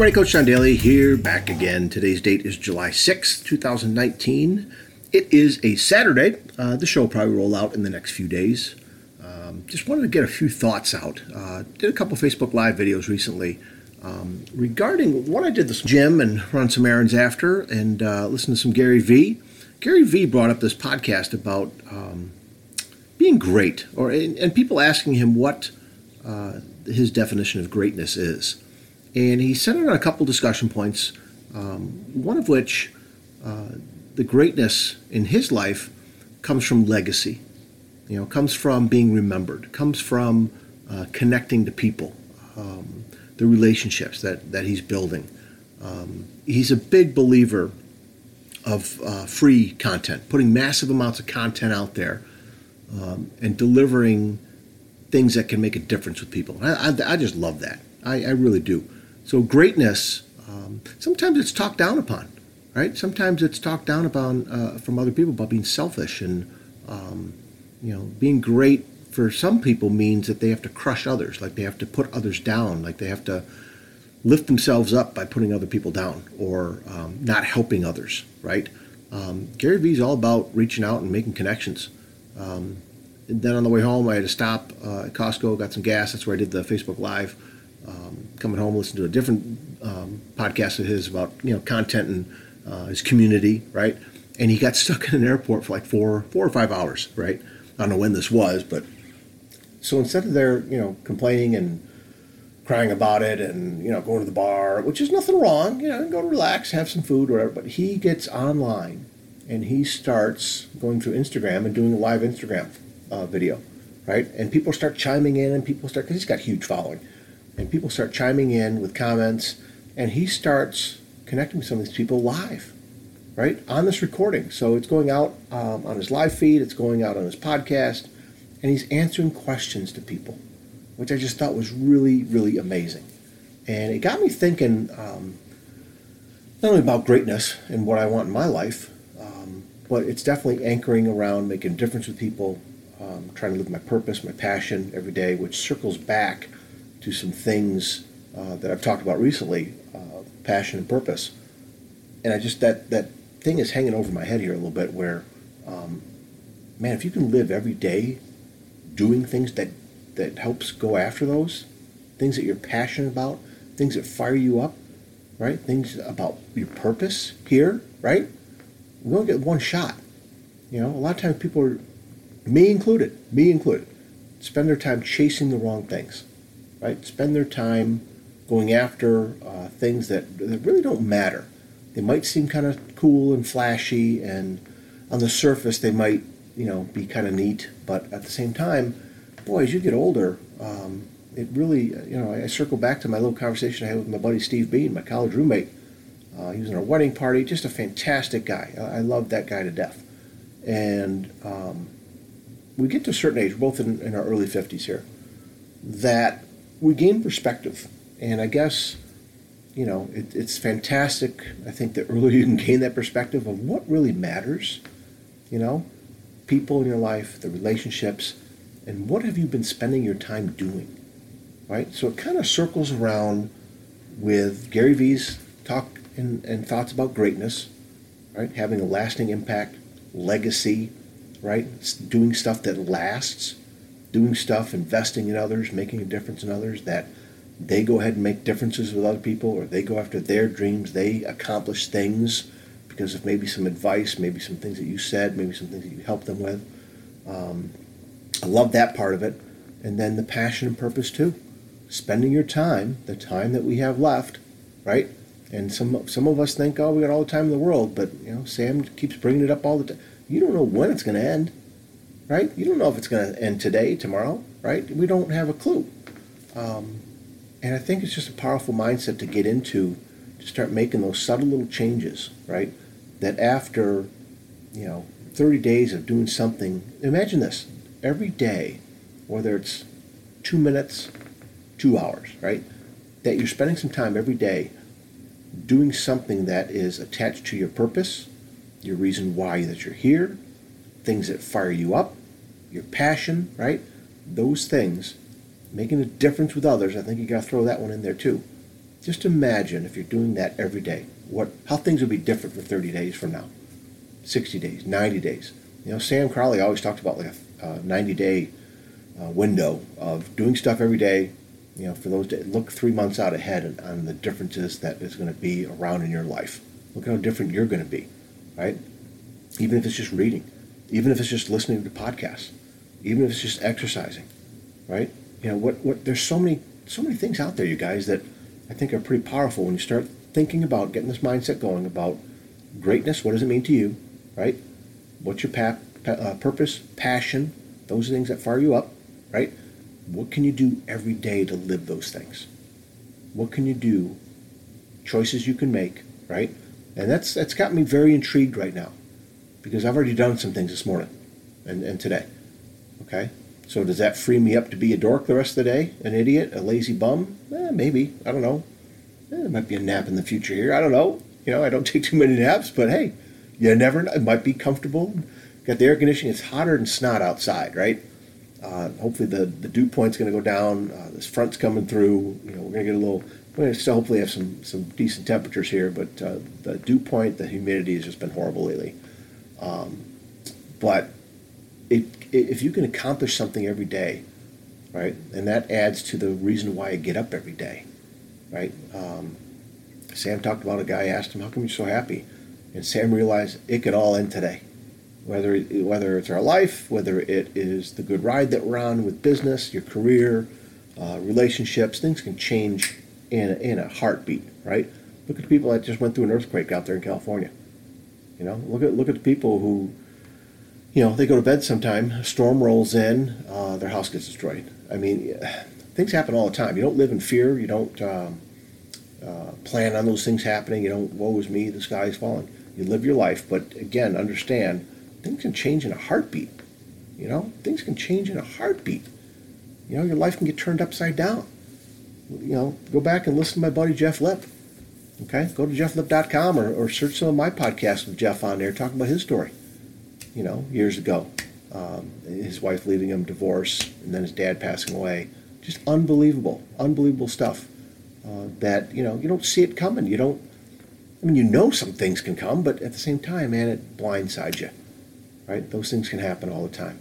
everybody, Coach John Daly here, back again. Today's date is July 6th, 2019. It is a Saturday. Uh, the show will probably roll out in the next few days. Um, just wanted to get a few thoughts out. Uh, did a couple Facebook Live videos recently um, regarding what I did this gym and run some errands after and uh, listen to some Gary Vee. Gary Vee brought up this podcast about um, being great, or and people asking him what uh, his definition of greatness is and he centered on a couple discussion points. Um, one of which, uh, the greatness in his life comes from legacy. You know, comes from being remembered. Comes from uh, connecting to people, um, the relationships that that he's building. Um, he's a big believer of uh, free content, putting massive amounts of content out there, um, and delivering things that can make a difference with people. I, I, I just love that. I, I really do. So greatness, um, sometimes it's talked down upon, right? Sometimes it's talked down upon uh, from other people about being selfish and, um, you know, being great for some people means that they have to crush others, like they have to put others down, like they have to lift themselves up by putting other people down or um, not helping others, right? Um, Gary Vee is all about reaching out and making connections. Um, and then on the way home, I had to stop uh, at Costco, got some gas. That's where I did the Facebook Live um, coming home, listen to a different um, podcast of his about you know content and uh, his community, right? And he got stuck in an airport for like four four or five hours, right? I don't know when this was, but so instead of there, you know, complaining and crying about it and you know going to the bar, which is nothing wrong, you know, go relax, have some food, whatever. But he gets online and he starts going through Instagram and doing a live Instagram uh, video, right? And people start chiming in, and people start because he's got huge following and people start chiming in with comments, and he starts connecting with some of these people live, right on this recording. So it's going out um, on his live feed, it's going out on his podcast, and he's answering questions to people, which I just thought was really, really amazing. And it got me thinking um, not only about greatness and what I want in my life, um, but it's definitely anchoring around making a difference with people, um, trying to live my purpose, my passion every day, which circles back to some things uh, that I've talked about recently, uh, passion and purpose. And I just that that thing is hanging over my head here a little bit. Where, um, man, if you can live every day doing things that that helps go after those things that you're passionate about, things that fire you up, right? Things about your purpose here, right? We only get one shot. You know, a lot of times people are, me included, me included, spend their time chasing the wrong things right? Spend their time going after uh, things that, that really don't matter. They might seem kind of cool and flashy, and on the surface they might, you know, be kind of neat. But at the same time, boy, as you get older, um, it really, you know, I circle back to my little conversation I had with my buddy Steve Bean, my college roommate. Uh, he was in our wedding party, just a fantastic guy. I, I love that guy to death. And um, we get to a certain age, both in, in our early 50s here, that we gain perspective. And I guess, you know, it, it's fantastic. I think the earlier you can gain that perspective of what really matters, you know, people in your life, the relationships, and what have you been spending your time doing, right? So it kind of circles around with Gary Vee's talk and, and thoughts about greatness, right? Having a lasting impact, legacy, right? Doing stuff that lasts doing stuff, investing in others, making a difference in others, that they go ahead and make differences with other people or they go after their dreams, they accomplish things because of maybe some advice, maybe some things that you said, maybe some things that you helped them with. Um, I love that part of it. And then the passion and purpose too. Spending your time, the time that we have left, right? And some some of us think, oh, we got all the time in the world, but you know, Sam keeps bringing it up all the time. You don't know when it's going to end right? You don't know if it's going to end today, tomorrow, right? We don't have a clue. Um, and I think it's just a powerful mindset to get into to start making those subtle little changes, right? That after, you know, 30 days of doing something, imagine this every day, whether it's two minutes, two hours, right? That you're spending some time every day doing something that is attached to your purpose, your reason why that you're here, things that fire you up, your passion, right? Those things, making a difference with others. I think you got to throw that one in there too. Just imagine if you're doing that every day, what how things would be different for 30 days from now, 60 days, 90 days. You know, Sam Crowley always talked about like a 90 day uh, window of doing stuff every day. You know, for those days, look three months out ahead and on the differences that is going to be around in your life. Look how different you're going to be, right? Even if it's just reading, even if it's just listening to podcasts, even if it's just exercising, right? You know, what, what there's so many so many things out there, you guys, that I think are pretty powerful when you start thinking about getting this mindset going about greatness. What does it mean to you, right? What's your pa- pa- uh, purpose, passion? Those are things that fire you up, right? What can you do every day to live those things? What can you do? Choices you can make, right? And that's that's got me very intrigued right now because I've already done some things this morning and, and today. Okay? So does that free me up to be a dork the rest of the day? An idiot? A lazy bum? Eh, maybe. I don't know. Eh, there might be a nap in the future here. I don't know. You know, I don't take too many naps, but hey, you never know. It might be comfortable. Got the air conditioning. It's hotter than snot outside, right? Uh, hopefully the, the dew point's going to go down. Uh, this front's coming through. You know, we're going to get a little. We're going to still hopefully have some some decent temperatures here, but uh, the dew point, the humidity has just been horrible lately. Um, but it, if you can accomplish something every day, right, and that adds to the reason why I get up every day, right? Um, Sam talked about a guy asked him, "How come you're so happy?" And Sam realized it could all end today, whether whether it's our life, whether it is the good ride that we're on with business, your career, uh, relationships. Things can change in a, in a heartbeat, right? Look at the people that just went through an earthquake out there in California. You know, look at look at the people who, you know, they go to bed sometime, a storm rolls in, uh, their house gets destroyed. I mean, things happen all the time. You don't live in fear. You don't um, uh, plan on those things happening. You don't, woe is me, the sky is falling. You live your life, but again, understand things can change in a heartbeat. You know, things can change in a heartbeat. You know, your life can get turned upside down. You know, go back and listen to my buddy Jeff Lip. Okay, go to jefflip.com or, or search some of my podcasts with Jeff on there, talking about his story. You know, years ago, um, his wife leaving him, divorce, and then his dad passing away. Just unbelievable, unbelievable stuff. Uh, that you know, you don't see it coming. You don't. I mean, you know some things can come, but at the same time, man, it blindsides you. Right? Those things can happen all the time.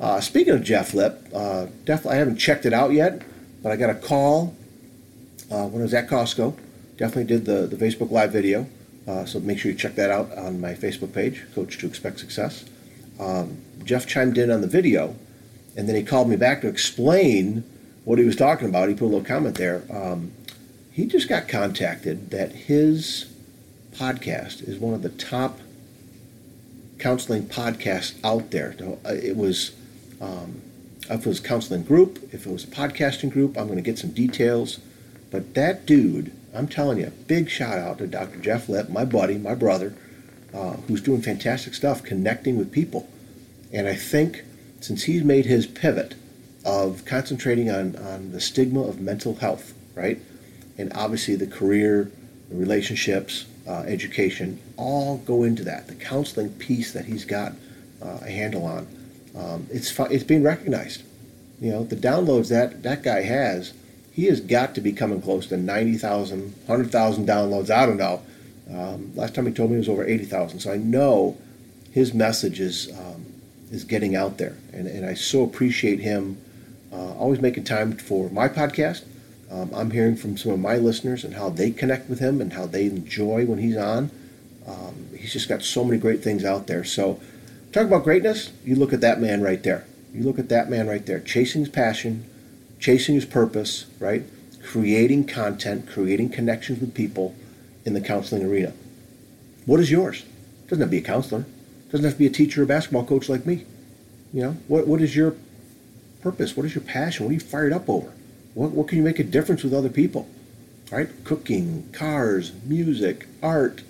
Uh, speaking of Jeff Lip, uh, definitely I haven't checked it out yet, but I got a call uh, when I was at Costco definitely did the, the Facebook Live video. Uh, so make sure you check that out on my Facebook page, Coach to Expect Success. Um, Jeff chimed in on the video, and then he called me back to explain what he was talking about. He put a little comment there. Um, he just got contacted that his podcast is one of the top counseling podcasts out there. Uh, it was, um, if it was counseling group, if it was a podcasting group, I'm going to get some details. But that dude I'm telling you, big shout out to Dr. Jeff Lip, my buddy, my brother, uh, who's doing fantastic stuff connecting with people. And I think since he's made his pivot of concentrating on, on the stigma of mental health, right? And obviously the career, the relationships, uh, education, all go into that. The counseling piece that he's got uh, a handle on, um, it's, it's being recognized. You know, the downloads that that guy has he has got to be coming close to 90,000, 100,000 downloads. I don't know. Um, last time he told me it was over 80,000. So I know his message is, um, is getting out there. And, and I so appreciate him uh, always making time for my podcast. Um, I'm hearing from some of my listeners and how they connect with him and how they enjoy when he's on. Um, he's just got so many great things out there. So, talk about greatness. You look at that man right there. You look at that man right there, chasing his passion, chasing his purpose, right? Creating content, creating connections with people in the counseling arena. What is yours? Doesn't have to be a counselor. Doesn't have to be a teacher or basketball coach like me. You know, what, what is your purpose? What is your passion? What are you fired up over? What, what can you make a difference with other people? Right? Cooking, cars, music, art,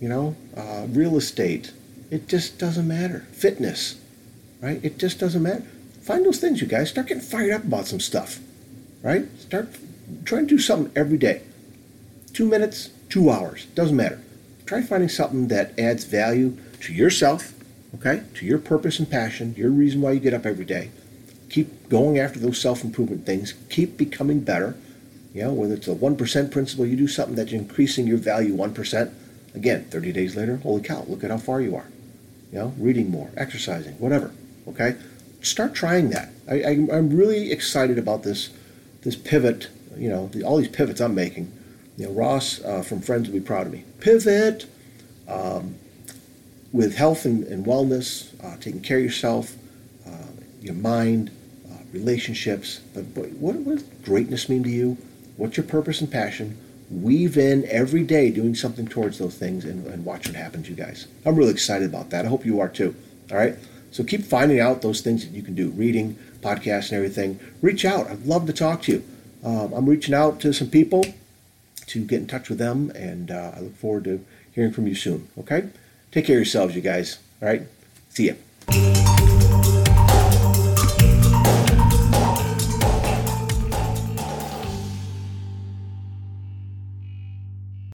you know, uh, real estate. It just doesn't matter. Fitness, right? It just doesn't matter. Find those things, you guys. Start getting fired up about some stuff, right? Start trying to do something every day. Two minutes, two hours, doesn't matter. Try finding something that adds value to yourself, okay, to your purpose and passion, your reason why you get up every day. Keep going after those self improvement things. Keep becoming better. You know, whether it's a 1% principle, you do something that's increasing your value 1%. Again, 30 days later, holy cow, look at how far you are. You know, reading more, exercising, whatever. Okay? Start trying that. I, am really excited about this, this pivot, you know, the, all these pivots I'm making. You know, Ross uh, from Friends will be proud of me. Pivot um, with health and, and wellness, uh, taking care of yourself, uh, your mind, uh, relationships. But, but what, what does greatness mean to you? What's your purpose and passion? Weave in every day doing something towards those things and, and watch what happens, you guys. I'm really excited about that. I hope you are too. All right? So keep finding out those things that you can do reading, podcasts, and everything. Reach out. I'd love to talk to you. Um, I'm reaching out to some people to get in touch with them, and uh, I look forward to hearing from you soon. Okay? Take care of yourselves, you guys. All right? See ya.